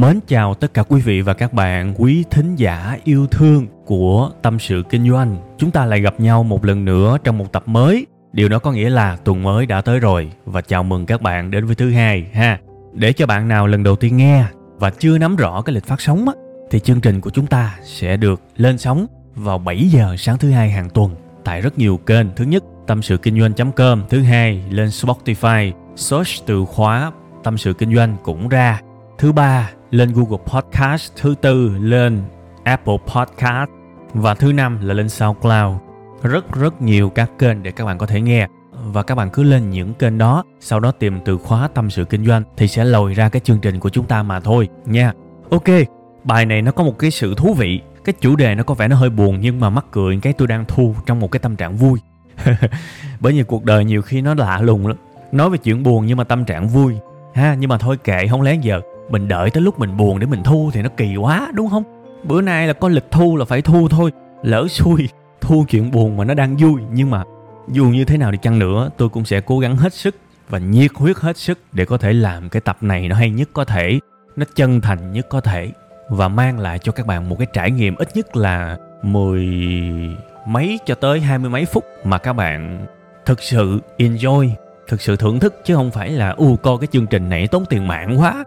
Mến chào tất cả quý vị và các bạn, quý thính giả yêu thương của Tâm sự Kinh doanh. Chúng ta lại gặp nhau một lần nữa trong một tập mới. Điều đó có nghĩa là tuần mới đã tới rồi và chào mừng các bạn đến với thứ hai ha. Để cho bạn nào lần đầu tiên nghe và chưa nắm rõ cái lịch phát sóng á, thì chương trình của chúng ta sẽ được lên sóng vào 7 giờ sáng thứ hai hàng tuần tại rất nhiều kênh. Thứ nhất, tâm sự kinh doanh.com. Thứ hai, lên Spotify, search từ khóa tâm sự kinh doanh cũng ra. Thứ ba, lên Google Podcast, thứ tư lên Apple Podcast và thứ năm là lên SoundCloud. Rất rất nhiều các kênh để các bạn có thể nghe và các bạn cứ lên những kênh đó, sau đó tìm từ khóa tâm sự kinh doanh thì sẽ lồi ra cái chương trình của chúng ta mà thôi nha. Ok, bài này nó có một cái sự thú vị, cái chủ đề nó có vẻ nó hơi buồn nhưng mà mắc cười cái tôi đang thu trong một cái tâm trạng vui. Bởi vì cuộc đời nhiều khi nó lạ lùng lắm. Nói về chuyện buồn nhưng mà tâm trạng vui ha nhưng mà thôi kệ không lén giờ mình đợi tới lúc mình buồn để mình thu thì nó kỳ quá, đúng không? Bữa nay là có lịch thu là phải thu thôi. Lỡ xui, thu chuyện buồn mà nó đang vui. Nhưng mà dù như thế nào đi chăng nữa, tôi cũng sẽ cố gắng hết sức và nhiệt huyết hết sức để có thể làm cái tập này nó hay nhất có thể, nó chân thành nhất có thể và mang lại cho các bạn một cái trải nghiệm ít nhất là mười mấy cho tới hai mươi mấy phút mà các bạn thực sự enjoy, thực sự thưởng thức chứ không phải là u coi cái chương trình này tốn tiền mạng quá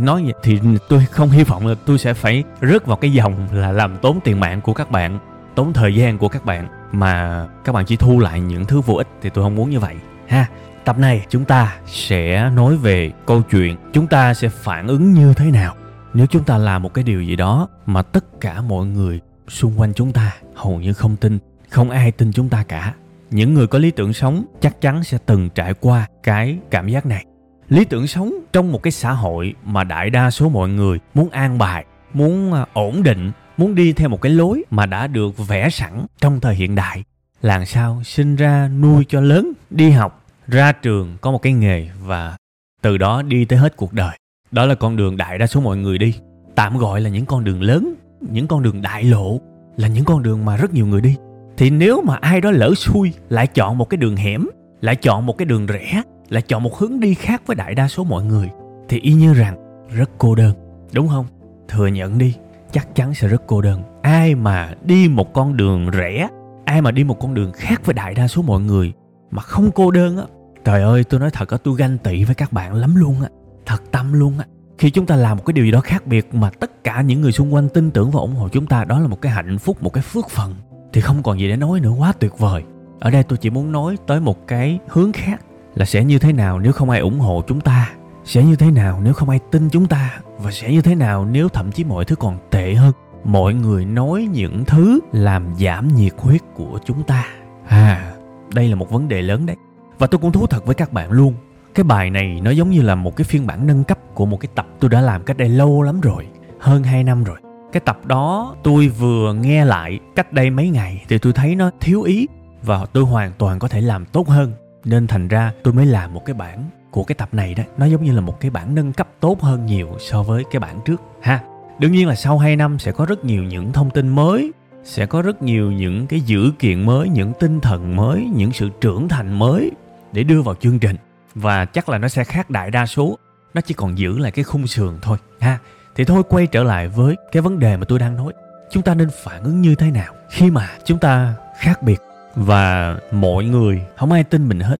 nói vậy thì tôi không hy vọng là tôi sẽ phải rớt vào cái dòng là làm tốn tiền mạng của các bạn, tốn thời gian của các bạn. Mà các bạn chỉ thu lại những thứ vô ích thì tôi không muốn như vậy. Ha, tập này chúng ta sẽ nói về câu chuyện chúng ta sẽ phản ứng như thế nào. Nếu chúng ta làm một cái điều gì đó mà tất cả mọi người xung quanh chúng ta hầu như không tin, không ai tin chúng ta cả, những người có lý tưởng sống chắc chắn sẽ từng trải qua cái cảm giác này lý tưởng sống trong một cái xã hội mà đại đa số mọi người muốn an bài, muốn à, ổn định, muốn đi theo một cái lối mà đã được vẽ sẵn trong thời hiện đại. Làm sao sinh ra nuôi cho lớn, đi học, ra trường, có một cái nghề và từ đó đi tới hết cuộc đời. Đó là con đường đại đa số mọi người đi. Tạm gọi là những con đường lớn, những con đường đại lộ, là những con đường mà rất nhiều người đi. Thì nếu mà ai đó lỡ xui, lại chọn một cái đường hẻm, lại chọn một cái đường rẽ là chọn một hướng đi khác với đại đa số mọi người, thì y như rằng rất cô đơn, đúng không? Thừa nhận đi, chắc chắn sẽ rất cô đơn. Ai mà đi một con đường rẽ ai mà đi một con đường khác với đại đa số mọi người mà không cô đơn á, trời ơi, tôi nói thật á, tôi ganh tị với các bạn lắm luôn á, thật tâm luôn á. Khi chúng ta làm một cái điều gì đó khác biệt mà tất cả những người xung quanh tin tưởng và ủng hộ chúng ta, đó là một cái hạnh phúc, một cái phước phần thì không còn gì để nói nữa, quá tuyệt vời. Ở đây tôi chỉ muốn nói tới một cái hướng khác là sẽ như thế nào nếu không ai ủng hộ chúng ta? Sẽ như thế nào nếu không ai tin chúng ta? Và sẽ như thế nào nếu thậm chí mọi thứ còn tệ hơn? Mọi người nói những thứ làm giảm nhiệt huyết của chúng ta. À đây là một vấn đề lớn đấy. Và tôi cũng thú thật với các bạn luôn. Cái bài này nó giống như là một cái phiên bản nâng cấp của một cái tập tôi đã làm cách đây lâu lắm rồi. Hơn 2 năm rồi. Cái tập đó tôi vừa nghe lại cách đây mấy ngày thì tôi thấy nó thiếu ý và tôi hoàn toàn có thể làm tốt hơn nên thành ra tôi mới làm một cái bản của cái tập này đó. Nó giống như là một cái bản nâng cấp tốt hơn nhiều so với cái bản trước, ha. Đương nhiên là sau 2 năm sẽ có rất nhiều những thông tin mới, sẽ có rất nhiều những cái dữ kiện mới, những tinh thần mới, những sự trưởng thành mới để đưa vào chương trình. Và chắc là nó sẽ khác đại đa số. Nó chỉ còn giữ lại cái khung sườn thôi, ha. Thì thôi, quay trở lại với cái vấn đề mà tôi đang nói. Chúng ta nên phản ứng như thế nào khi mà chúng ta khác biệt? Và mọi người. Không ai tin mình hết.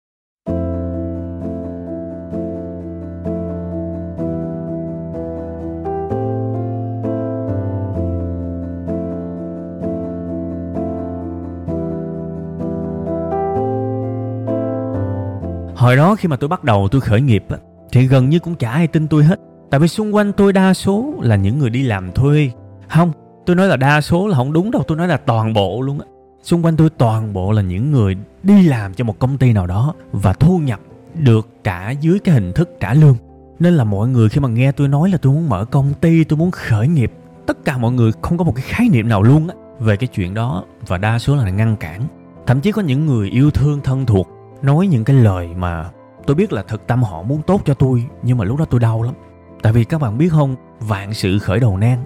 Hồi đó khi mà tôi bắt đầu tôi khởi nghiệp á thì gần như cũng chả ai tin tôi hết. Tại vì xung quanh tôi đa số là những người đi làm thuê. Không tôi nói là đa số là không đúng đâu tôi nói là toàn bộ luôn á xung quanh tôi toàn bộ là những người đi làm cho một công ty nào đó và thu nhập được cả dưới cái hình thức trả lương. Nên là mọi người khi mà nghe tôi nói là tôi muốn mở công ty, tôi muốn khởi nghiệp, tất cả mọi người không có một cái khái niệm nào luôn á về cái chuyện đó và đa số là ngăn cản. Thậm chí có những người yêu thương, thân thuộc nói những cái lời mà tôi biết là thực tâm họ muốn tốt cho tôi, nhưng mà lúc đó tôi đau lắm. Tại vì các bạn biết không, vạn sự khởi đầu nan.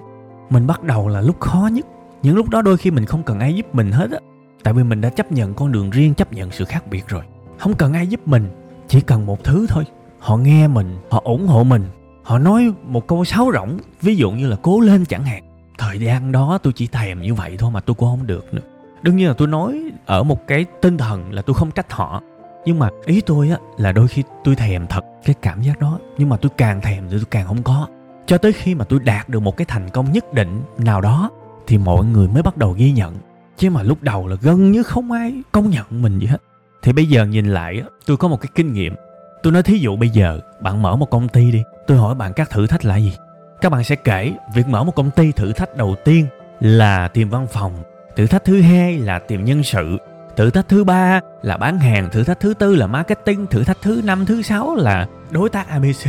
Mình bắt đầu là lúc khó nhất những lúc đó đôi khi mình không cần ai giúp mình hết á. Tại vì mình đã chấp nhận con đường riêng, chấp nhận sự khác biệt rồi. Không cần ai giúp mình, chỉ cần một thứ thôi. Họ nghe mình, họ ủng hộ mình, họ nói một câu sáo rỗng, ví dụ như là cố lên chẳng hạn. Thời gian đó tôi chỉ thèm như vậy thôi mà tôi cũng không được nữa. Đương nhiên là tôi nói ở một cái tinh thần là tôi không trách họ. Nhưng mà ý tôi á, là đôi khi tôi thèm thật cái cảm giác đó. Nhưng mà tôi càng thèm thì tôi càng không có. Cho tới khi mà tôi đạt được một cái thành công nhất định nào đó thì mọi người mới bắt đầu ghi nhận. Chứ mà lúc đầu là gần như không ai công nhận mình gì hết. Thì bây giờ nhìn lại tôi có một cái kinh nghiệm. Tôi nói thí dụ bây giờ, bạn mở một công ty đi, tôi hỏi bạn các thử thách là gì? Các bạn sẽ kể, việc mở một công ty thử thách đầu tiên là tìm văn phòng, thử thách thứ hai là tìm nhân sự, thử thách thứ ba là bán hàng, thử thách thứ tư là marketing, thử thách thứ năm, thứ sáu là đối tác abc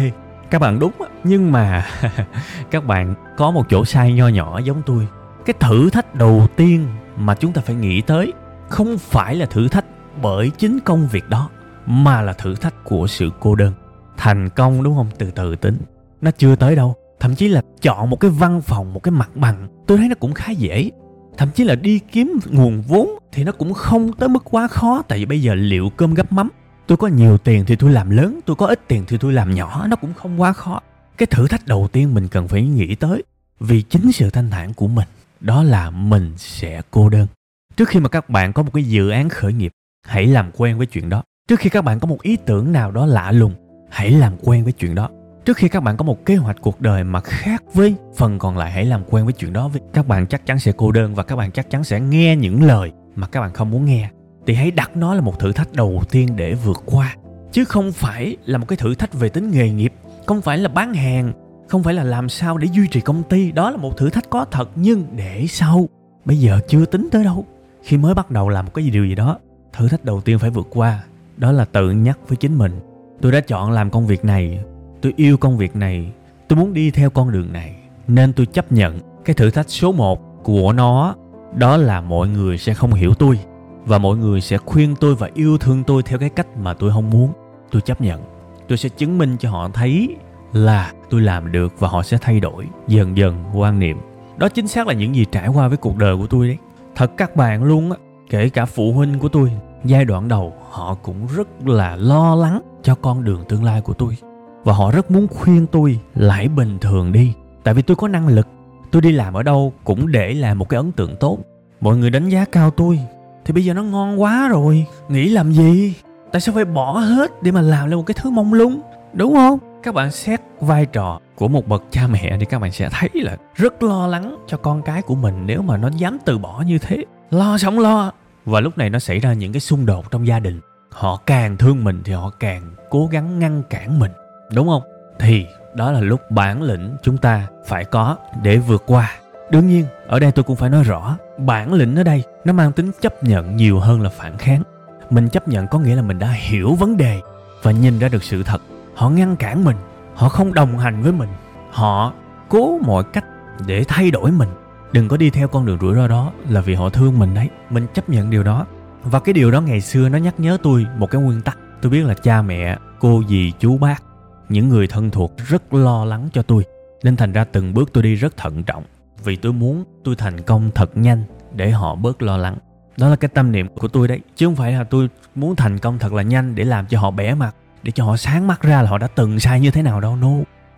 các bạn đúng nhưng mà các bạn có một chỗ sai nho nhỏ giống tôi cái thử thách đầu tiên mà chúng ta phải nghĩ tới không phải là thử thách bởi chính công việc đó, mà là thử thách của sự cô đơn. Thành công đúng không? Từ từ tính. Nó chưa tới đâu. Thậm chí là chọn một cái văn phòng, một cái mặt bằng, tôi thấy nó cũng khá dễ. Thậm chí là đi kiếm nguồn vốn thì nó cũng không tới mức quá khó. Tại vì bây giờ liệu cơm gấp mắm, tôi có nhiều tiền thì tôi làm lớn, tôi có ít tiền thì tôi làm nhỏ, nó cũng không quá khó. Cái thử thách đầu tiên mình cần phải nghĩ tới vì chính sự thanh thản của mình đó là mình sẽ cô đơn. Trước khi mà các bạn có một cái dự án khởi nghiệp, hãy làm quen với chuyện đó. Trước khi các bạn có một ý tưởng nào đó lạ lùng, hãy làm quen với chuyện đó. Trước khi các bạn có một kế hoạch cuộc đời mà khác với phần còn lại, hãy làm quen với chuyện đó. Các bạn chắc chắn sẽ cô đơn và các bạn chắc chắn sẽ nghe những lời mà các bạn không muốn nghe. Thì hãy đặt nó là một thử thách đầu tiên để vượt qua. Chứ không phải là một cái thử thách về tính nghề nghiệp, không phải là bán hàng không phải là làm sao để duy trì công ty, đó là một thử thách có thật, nhưng để sau. Bây giờ chưa tính tới đâu. Khi mới bắt đầu làm một cái điều gì đó, thử thách đầu tiên phải vượt qua, đó là tự nhắc với chính mình. Tôi đã chọn làm công việc này, tôi yêu công việc này, tôi muốn đi theo con đường này, nên tôi chấp nhận cái thử thách số 1 của nó. Đó là mọi người sẽ không hiểu tôi, và mọi người sẽ khuyên tôi và yêu thương tôi theo cái cách mà tôi không muốn. Tôi chấp nhận. Tôi sẽ chứng minh cho họ thấy là tôi làm được và họ sẽ thay đổi dần dần quan niệm. Đó chính xác là những gì trải qua với cuộc đời của tôi đấy. Thật các bạn luôn á, kể cả phụ huynh của tôi, giai đoạn đầu họ cũng rất là lo lắng cho con đường tương lai của tôi. Và họ rất muốn khuyên tôi lại bình thường đi. Tại vì tôi có năng lực, tôi đi làm ở đâu cũng để làm một cái ấn tượng tốt. Mọi người đánh giá cao tôi, thì bây giờ nó ngon quá rồi, nghĩ làm gì? Tại sao phải bỏ hết để mà làm lên một cái thứ mông lung? Đúng không? Các bạn xét vai trò của một bậc cha mẹ thì các bạn sẽ thấy là rất lo lắng cho con cái của mình nếu mà nó dám từ bỏ như thế. Lo sống lo. Và lúc này nó xảy ra những cái xung đột trong gia đình. Họ càng thương mình thì họ càng cố gắng ngăn cản mình, đúng không? Thì đó là lúc bản lĩnh chúng ta phải có để vượt qua. Đương nhiên, ở đây tôi cũng phải nói rõ, bản lĩnh ở đây nó mang tính chấp nhận nhiều hơn là phản kháng. Mình chấp nhận có nghĩa là mình đã hiểu vấn đề và nhìn ra được sự thật họ ngăn cản mình, họ không đồng hành với mình. Họ cố mọi cách để thay đổi mình. Đừng có đi theo con đường rủi ro đó là vì họ thương mình đấy. Mình chấp nhận điều đó. Và cái điều đó ngày xưa nó nhắc nhớ tôi một cái nguyên tắc. Tôi biết là cha mẹ, cô dì, chú bác, những người thân thuộc rất lo lắng cho tôi. Nên thành ra từng bước tôi đi rất thận trọng. Vì tôi muốn tôi thành công thật nhanh để họ bớt lo lắng. Đó là cái tâm niệm của tôi đấy, chứ không phải là tôi muốn thành công thật là nhanh để làm cho họ bẻ mặt để cho họ sáng mắt ra là họ đã từng sai như thế nào đâu, no.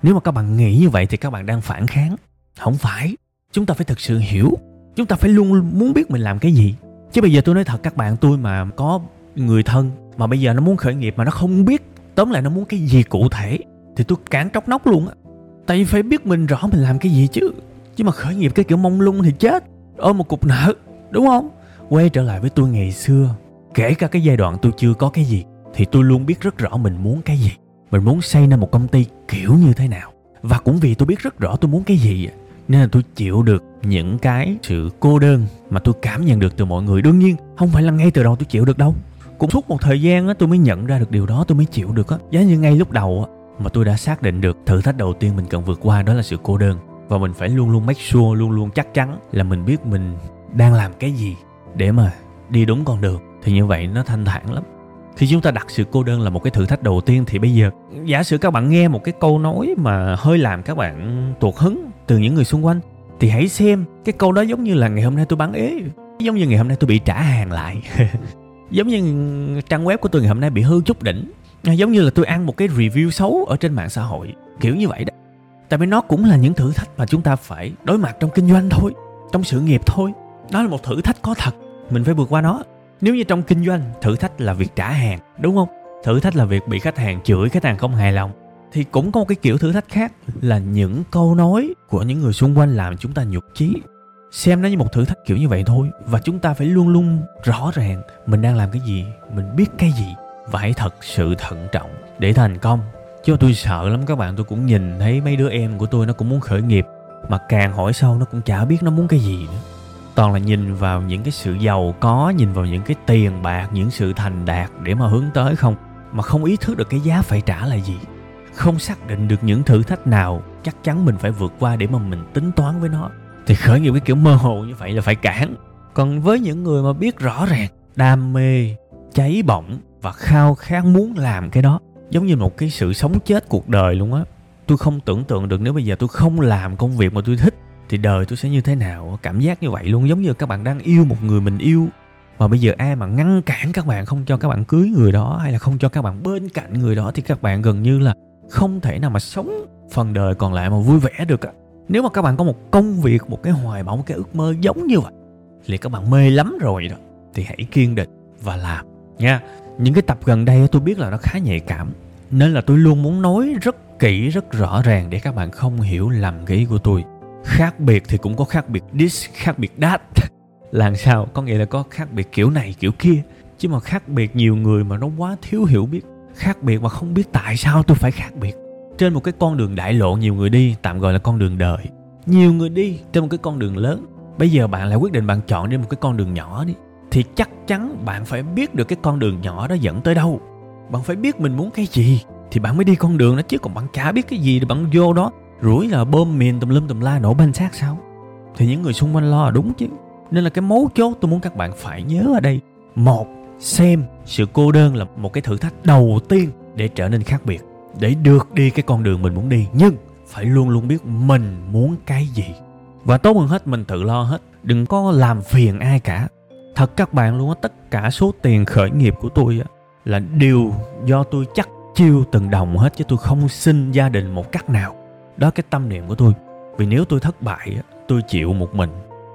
Nếu mà các bạn nghĩ như vậy thì các bạn đang phản kháng. Không phải. Chúng ta phải thực sự hiểu. Chúng ta phải luôn muốn biết mình làm cái gì. Chứ bây giờ tôi nói thật, các bạn tôi mà có người thân mà bây giờ nó muốn khởi nghiệp mà nó không biết, tóm lại nó muốn cái gì cụ thể, thì tôi cản tróc nóc luôn á. Tại vì phải biết mình rõ mình làm cái gì chứ. Chứ mà khởi nghiệp cái kiểu mông lung thì chết. Ôm một cục nợ, đúng không? Quay trở lại với tôi ngày xưa. Kể cả cái giai đoạn tôi chưa có cái gì thì tôi luôn biết rất rõ mình muốn cái gì. Mình muốn xây nên một công ty kiểu như thế nào. Và cũng vì tôi biết rất rõ tôi muốn cái gì nên là tôi chịu được những cái sự cô đơn mà tôi cảm nhận được từ mọi người. Đương nhiên, không phải là ngay từ đầu tôi chịu được đâu. Cũng suốt một thời gian á, tôi mới nhận ra được điều đó, tôi mới chịu được á. Giá như ngay lúc đầu á, mà tôi đã xác định được thử thách đầu tiên mình cần vượt qua đó là sự cô đơn. Và mình phải luôn luôn make sure, luôn luôn chắc chắn là mình biết mình đang làm cái gì để mà đi đúng con đường. Thì như vậy nó thanh thản lắm khi chúng ta đặt sự cô đơn là một cái thử thách đầu tiên thì bây giờ, giả sử các bạn nghe một cái câu nói mà hơi làm các bạn tuột hứng từ những người xung quanh, thì hãy xem cái câu đó giống như là ngày hôm nay tôi bán ế, giống như ngày hôm nay tôi bị trả hàng lại. Giống như trang web của tôi ngày hôm nay bị hư chút đỉnh, giống như là tôi ăn một cái review xấu ở trên mạng xã hội, kiểu như vậy đó. Tại vì nó cũng là những thử thách mà chúng ta phải đối mặt trong kinh doanh thôi, trong sự nghiệp thôi. Đó là một thử thách có thật, mình phải vượt qua nó nếu như trong kinh doanh, thử thách là việc trả hàng, đúng không? Thử thách là việc bị khách hàng chửi, khách hàng không hài lòng. Thì cũng có một cái kiểu thử thách khác là những câu nói của những người xung quanh làm chúng ta nhục chí. Xem nó như một thử thách kiểu như vậy thôi, và chúng ta phải luôn luôn rõ ràng mình đang làm cái gì, mình biết cái gì, và hãy thật sự thận trọng. Để thành công, chứ tôi sợ lắm các bạn, tôi cũng nhìn thấy mấy đứa em của tôi nó cũng muốn khởi nghiệp, mà càng hỏi sâu nó cũng chả biết nó muốn cái gì nữa toàn là nhìn vào những cái sự giàu có, nhìn vào những cái tiền bạc, những sự thành đạt để mà hướng tới không? Mà không ý thức được cái giá phải trả là gì? Không xác định được những thử thách nào, chắc chắn mình phải vượt qua để mà mình tính toán với nó. Thì khởi nghiệp cái kiểu mơ hồ như vậy là phải cản. Còn với những người mà biết rõ ràng, đam mê, cháy bỏng và khao khát muốn làm cái đó, giống như một cái sự sống chết cuộc đời luôn á, tôi không tưởng tượng được nếu bây giờ tôi không làm công việc mà tôi thích thì đời tôi sẽ như thế nào? Cảm giác như vậy luôn, giống như các bạn đang yêu một người mình yêu. Mà bây giờ ai mà ngăn cản các bạn không cho các bạn cưới người đó, hay là không cho các bạn bên cạnh người đó, thì các bạn gần như là không thể nào mà sống phần đời còn lại mà vui vẻ được nếu mà các bạn có một công việc, một cái hoài bão, một cái ước mơ giống như vậy, thì các bạn mê lắm rồi đó. Thì hãy kiên định và làm, nha. Những cái tập gần đây tôi biết là nó khá nhạy cảm, nên là tôi luôn muốn nói rất kỹ, rất rõ ràng để các bạn không hiểu lầm cái ý của tôi khác biệt thì cũng có khác biệt this khác biệt that là sao? Có nghĩa là có khác biệt kiểu này, kiểu kia. Chứ mà khác biệt nhiều người mà nó quá thiếu hiểu biết. Khác biệt mà không biết tại sao tôi phải khác biệt. Trên một cái con đường đại lộ nhiều người đi, tạm gọi là con đường đời. Nhiều người đi trên một cái con đường lớn. Bây giờ bạn lại quyết định bạn chọn đi một cái con đường nhỏ đi. Thì chắc chắn bạn phải biết được cái con đường nhỏ đó dẫn tới đâu. Bạn phải biết mình muốn cái gì thì bạn mới đi con đường đó, chứ còn bạn chả biết cái gì thì bạn vô đó rủi là bơm mìn tùm lum tùm la nổ banh xác sao? Thì những người xung quanh lo là đúng chứ. Nên là cái mấu chốt tôi muốn các bạn phải nhớ ở đây. Một, xem sự cô đơn là một cái thử thách đầu tiên để trở nên khác biệt, để được đi cái con đường mình muốn đi. Nhưng phải luôn luôn biết mình muốn cái gì. Và tốt hơn hết, mình tự lo hết. Đừng có làm phiền ai cả. Thật các bạn luôn á, tất cả số tiền khởi nghiệp của tôi á, là đều do tôi chắc chiêu từng đồng hết, chứ tôi không xin gia đình một cách nào đó cái tâm niệm của tôi. Vì nếu tôi thất bại tôi chịu một mình.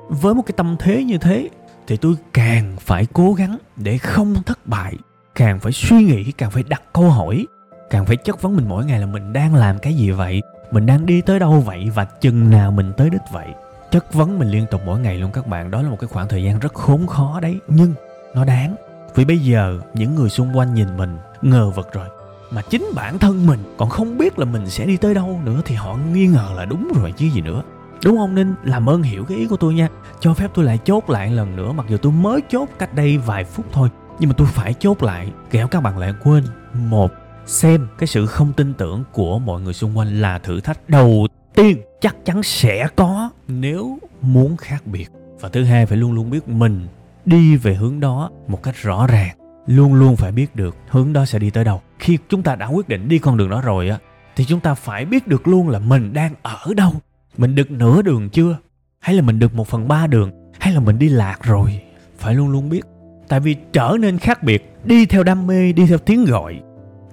Với một cái tâm thế như thế, thì tôi càng phải cố gắng để không thất bại. Càng phải suy nghĩ, càng phải đặt câu hỏi. Càng phải chất vấn mình mỗi ngày là mình đang làm cái gì vậy? Mình đang đi tới đâu vậy? Và chừng nào mình tới đích vậy? Chất vấn mình liên tục mỗi ngày luôn các bạn. Đó là một cái khoảng thời gian rất khốn khó đấy. Nhưng nó đáng. Vì bây giờ, những người xung quanh nhìn mình ngờ vực rồi mà chính bản thân mình còn không biết là mình sẽ đi tới đâu nữa thì họ nghi ngờ là đúng rồi chứ gì nữa. Đúng không? Nên làm ơn hiểu cái ý của tôi nha. Cho phép tôi lại chốt lại lần nữa, mặc dù tôi mới chốt cách đây vài phút thôi, nhưng mà tôi phải chốt lại, kẻo các bạn lại quên một, xem cái sự không tin tưởng của mọi người xung quanh là thử thách đầu tiên chắc chắn sẽ có nếu muốn khác biệt. Và thứ hai, phải luôn luôn biết mình đi về hướng đó một cách rõ ràng. Luôn luôn phải biết được hướng đó sẽ đi tới đâu khi chúng ta đã quyết định đi con đường đó rồi á, thì chúng ta phải biết được luôn là mình đang ở đâu. Mình được nửa đường chưa? Hay là mình được một phần ba đường? Hay là mình đi lạc rồi? Phải luôn luôn biết. Tại vì trở nên khác biệt, đi theo đam mê, đi theo tiếng gọi,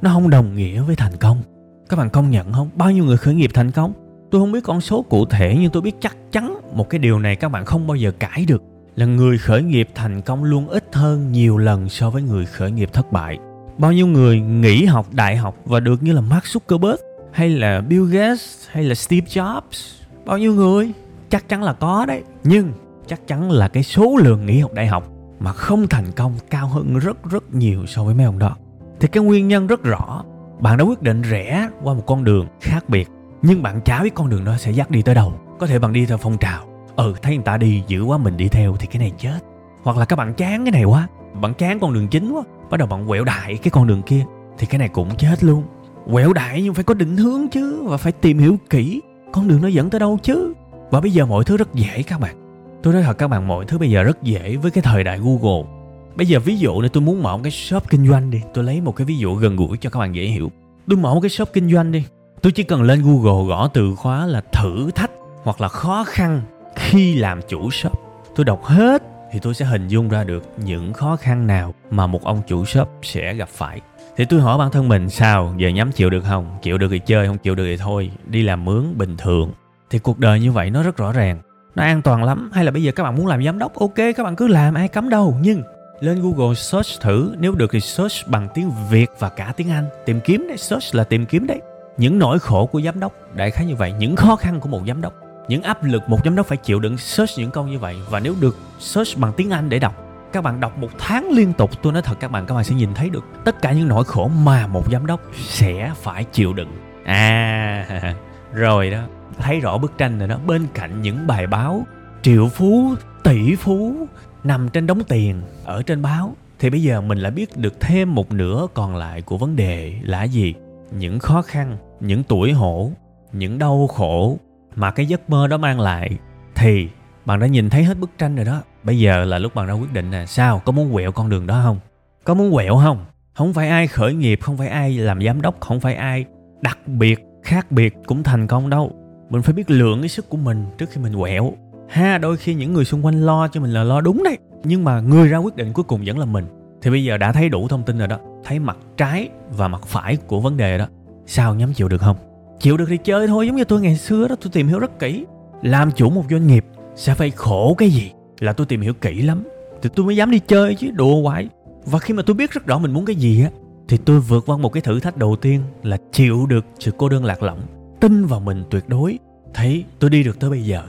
nó không đồng nghĩa với thành công. Các bạn công nhận không? Bao nhiêu người khởi nghiệp thành công? Tôi không biết con số cụ thể, nhưng tôi biết chắc chắn một cái điều này các bạn không bao giờ cãi được, là người khởi nghiệp thành công luôn ít hơn nhiều lần so với người khởi nghiệp thất bại bao nhiêu người nghỉ học đại học và được như là Mark Zuckerberg, hay là Bill Gates, hay là Steve Jobs? Bao nhiêu người? Chắc chắn là có đấy. Nhưng chắc chắn là cái số lượng nghỉ học đại học mà không thành công cao hơn rất rất nhiều so với mấy ông đó. Thì cái nguyên nhân rất rõ. Bạn đã quyết định rẽ qua một con đường khác biệt, nhưng bạn chả biết con đường đó sẽ dắt đi tới đâu. Có thể bạn đi theo phong trào. Ừ thấy người ta đi dữ quá mình đi theo thì cái này chết. Hoặc là các bạn chán cái này quá bạn chán con đường chính quá. Bắt đầu bạn quẹo đại cái con đường kia. Thì cái này cũng chết luôn. Quẹo đại nhưng phải có định hướng chứ. Và phải tìm hiểu kỹ con đường nó dẫn tới đâu chứ. Và bây giờ mọi thứ rất dễ các bạn. Tôi nói thật các bạn, mọi thứ bây giờ rất dễ với cái thời đại google. Bây giờ ví dụ này tôi muốn mở một cái shop kinh doanh đi. Tôi lấy một cái ví dụ gần gũi cho các bạn dễ hiểu. Tôi mở một cái shop kinh doanh đi. Tôi chỉ cần lên google gõ từ khóa là thử thách hoặc là khó khăn khi làm chủ shop. Tôi đọc hết thì tôi sẽ hình dung ra được những khó khăn nào mà một ông chủ shop sẽ gặp phải. Thì tôi hỏi bản thân mình sao, giờ nhắm chịu được không? Chịu được thì chơi, không chịu được thì thôi, đi làm mướn bình thường. Thì cuộc đời như vậy nó rất rõ ràng. Nó an toàn lắm, hay là bây giờ các bạn muốn làm giám đốc, ok, các bạn cứ làm, ai cấm đâu. Nhưng lên Google search thử, nếu được thì search bằng tiếng Việt và cả tiếng Anh. Tìm kiếm đấy, search là tìm kiếm đấy. Những nỗi khổ của giám đốc, đại khái như vậy. Những khó khăn của một giám đốc những áp lực một giám đốc phải chịu đựng search những câu như vậy. Và nếu được search bằng tiếng Anh để đọc, các bạn đọc một tháng liên tục, tôi nói thật các bạn các bạn sẽ nhìn thấy được tất cả những nỗi khổ mà một giám đốc sẽ phải chịu đựng. À rồi đó. Thấy rõ bức tranh rồi đó. Bên cạnh những bài báo, triệu phú, tỷ phú, nằm trên đống tiền, ở trên báo. Thì bây giờ mình lại biết được thêm một nửa còn lại của vấn đề là gì? Những khó khăn, những tuổi hổ, những đau khổ mà cái giấc mơ đó mang lại thì bạn đã nhìn thấy hết bức tranh rồi đó. Bây giờ là lúc bạn ra quyết định là sao? Có muốn quẹo con đường đó không? Có muốn quẹo không? Không phải ai khởi nghiệp, không phải ai làm giám đốc, không phải ai đặc biệt, khác biệt cũng thành công đâu. Mình phải biết lượng cái sức của mình trước khi mình quẹo. Ha, đôi khi những người xung quanh lo cho mình là lo đúng đấy, nhưng mà người ra quyết định cuối cùng vẫn là mình. Thì bây giờ đã thấy đủ thông tin rồi đó, thấy mặt trái và mặt phải của vấn đề đó, sao nhắm chịu được không? Chịu được thì chơi thôi, giống như tôi ngày xưa đó, tôi tìm hiểu rất kỹ. Làm chủ một doanh nghiệp sẽ phải khổ cái gì là tôi tìm hiểu kỹ lắm. Thì tôi mới dám đi chơi chứ đùa hoài. Và khi mà tôi biết rất rõ mình muốn cái gì á, thì tôi vượt qua một cái thử thách đầu tiên là chịu được sự cô đơn lạc lõng, tin vào mình tuyệt đối. Thấy tôi đi được tới bây giờ.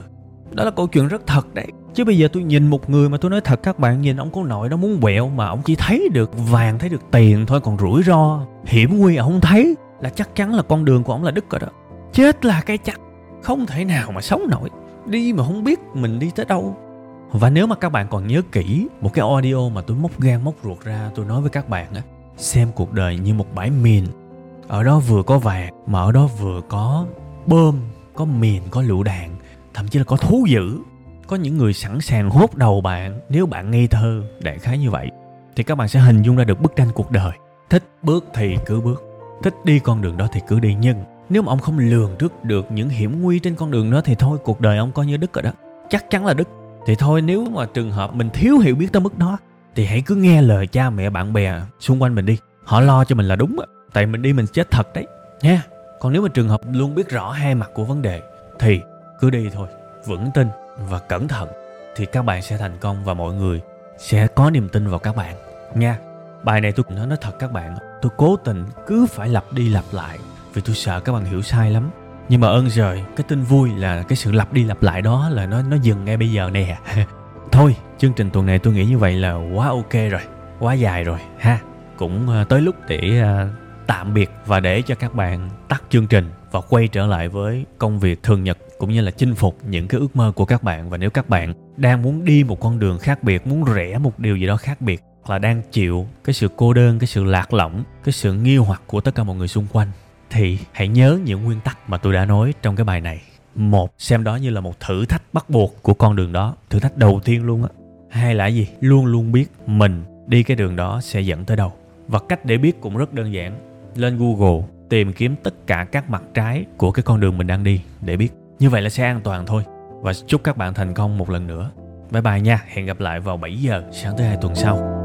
Đó là câu chuyện rất thật đấy. Chứ bây giờ tôi nhìn một người mà tôi nói thật, các bạn nhìn ông có nội nó muốn quẹo mà ông chỉ thấy được vàng, thấy được tiền thôi, còn rủi ro, hiểm nguy ông không thấy là chắc chắn là con đường của ông là đứt rồi đó. Chết là cái chắc, không thể nào mà sống nổi. Đi mà không biết mình đi tới đâu. Và nếu mà các bạn còn nhớ kỹ một cái audio mà tôi móc gan móc ruột ra tôi nói với các bạn á, xem cuộc đời như một bãi mìn. Ở đó vừa có vàng mà ở đó vừa có bơm, có mìn, có lựu đạn, thậm chí là có thú dữ. Có những người sẵn sàng hốt đầu bạn nếu bạn ngây thơ, đại khái như vậy. Thì các bạn sẽ hình dung ra được bức tranh cuộc đời. Thích bước thì cứ bước thích đi con đường đó thì cứ đi, nhưng nếu mà ông không lường trước được những hiểm nguy trên con đường đó thì thôi, cuộc đời ông coi như đứt rồi đó. Chắc chắn là đứt. Thì thôi, nếu mà trường hợp mình thiếu hiểu biết tới mức đó, thì hãy cứ nghe lời cha mẹ, bạn bè xung quanh mình đi. Họ lo cho mình là đúng tại mình đi mình chết thật đấy. Nha. Còn nếu mà trường hợp luôn biết rõ hai mặt của vấn đề, thì cứ đi thôi, vững tin và cẩn thận, thì các bạn sẽ thành công và mọi người sẽ có niềm tin vào các bạn. Nha. Bài này tôi nói nói thật các bạn tôi cố tình cứ phải lặp đi lặp lại vì tôi sợ các bạn hiểu sai lắm. Nhưng mà ơn trời, cái tin vui là cái sự lặp đi lặp lại đó là nó nó dừng ngay bây giờ nè. Thôi, chương trình tuần này tôi nghĩ như vậy là quá ok rồi, quá dài rồi, ha. Cũng ờ, tới lúc để ờ, tạm biệt và để cho các bạn tắt chương trình và quay trở lại với công việc thường nhật cũng như là chinh phục những cái ước mơ của các bạn. Và nếu các bạn đang muốn đi một con đường khác biệt, muốn rẽ một điều gì đó khác biệt hoặc là đang chịu cái sự cô đơn, cái sự lạc lõng, cái sự nghi hoặc của tất cả mọi người xung quanh, thì hãy nhớ những nguyên tắc mà tôi đã nói trong cái bài này. Một, xem đó như là một thử thách bắt buộc của con đường đó. Thử thách đầu tiên luôn á. Hai là gì? Luôn luôn biết mình đi cái đường đó sẽ dẫn tới đâu. Và cách để biết cũng rất đơn giản. Lên google, tìm kiếm tất cả các mặt trái của cái con đường mình đang đi để biết. Như vậy là sẽ an toàn thôi. Và chúc các bạn thành công một lần nữa. Bye bye nha. Hẹn gặp lại vào 7 giờ sáng thứ hai tuần sau.